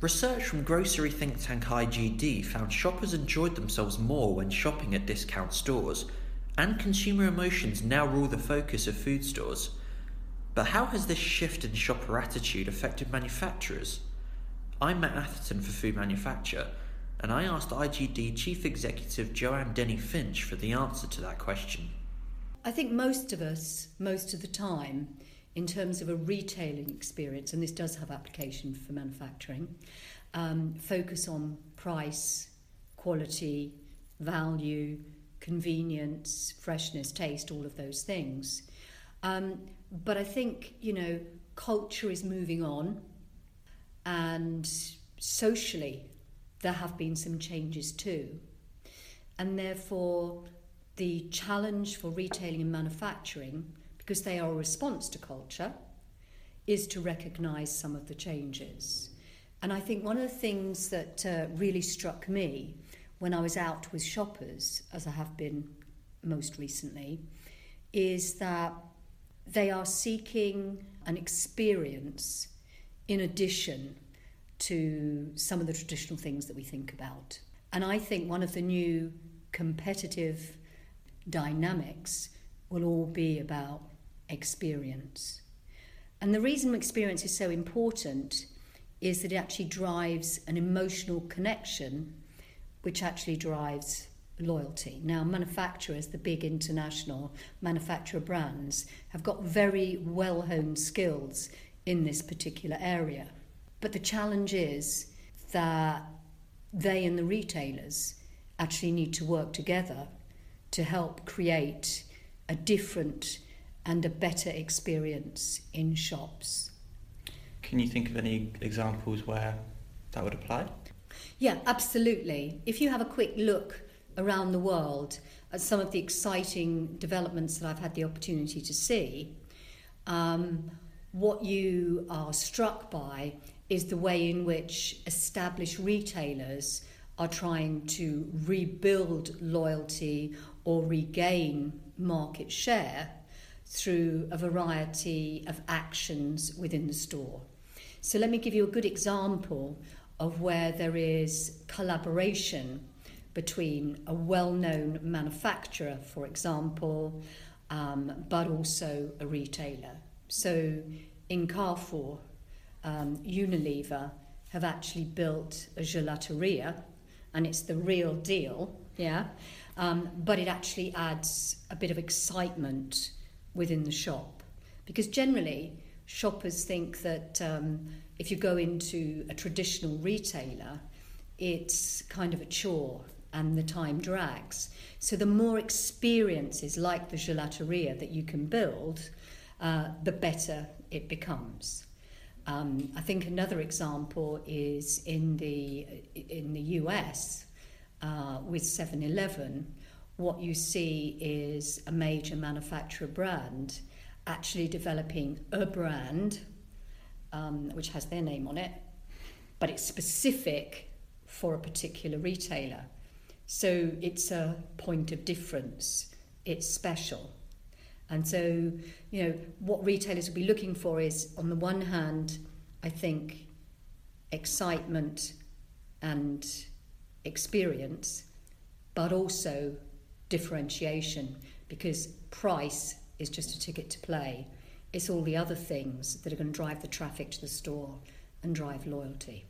Research from grocery think tank IGD found shoppers enjoyed themselves more when shopping at discount stores, and consumer emotions now rule the focus of food stores. But how has this shift in shopper attitude affected manufacturers? I'm Matt Atherton for Food Manufacture, and I asked IGD Chief Executive Joanne Denney-Finch for the answer to that question. I think most of us, most of the time, in terms of a retailing experience, and this does have application for manufacturing, um, focus on price, quality, value, convenience, freshness, taste, all of those things. Um, but I think, you know, culture is moving on, and socially, there have been some changes too. And therefore, the challenge for retailing and manufacturing because they are a response to culture, is to recognise some of the changes. And I think one of the things that uh, really struck me when I was out with shoppers, as I have been most recently, is that they are seeking an experience in addition to some of the traditional things that we think about. And I think one of the new competitive dynamics will all be about experience. And the reason experience is so important is that it actually drives an emotional connection, which actually drives loyalty. Now, manufacturers, the big international manufacturer brands, have got very well honed skills in this particular area. But the challenge is that they and the retailers actually need to work together to help create a different and a better experience in shops. Can you think of any examples where that would apply? Yeah, absolutely. If you have a quick look around the world at some of the exciting developments that I've had the opportunity to see, um, what you are struck by is the way in which established retailers are trying to rebuild loyalty or regain market share through a variety of actions within the store. So, let me give you a good example of where there is collaboration between a well known manufacturer, for example, um, but also a retailer. So, in Carrefour, um, Unilever have actually built a gelateria, and it's the real deal, yeah. Um, but it actually adds a bit of excitement within the shop. Because generally, shoppers think that um, if you go into a traditional retailer, it's kind of a chore and the time drags. So the more experiences like the gelateria that you can build, uh, the better it becomes. Um, I think another example is in the in the US uh, with 7-Eleven, what you see is a major manufacturer brand actually developing a brand um, which has their name on it, but it's specific for a particular retailer. So it's a point of difference, it's special. And so, you know, what retailers will be looking for is, on the one hand, I think, excitement and experience, but also differentiation because price is just a ticket to play. It's all the other things that are going to drive the traffic to the store and drive loyalty.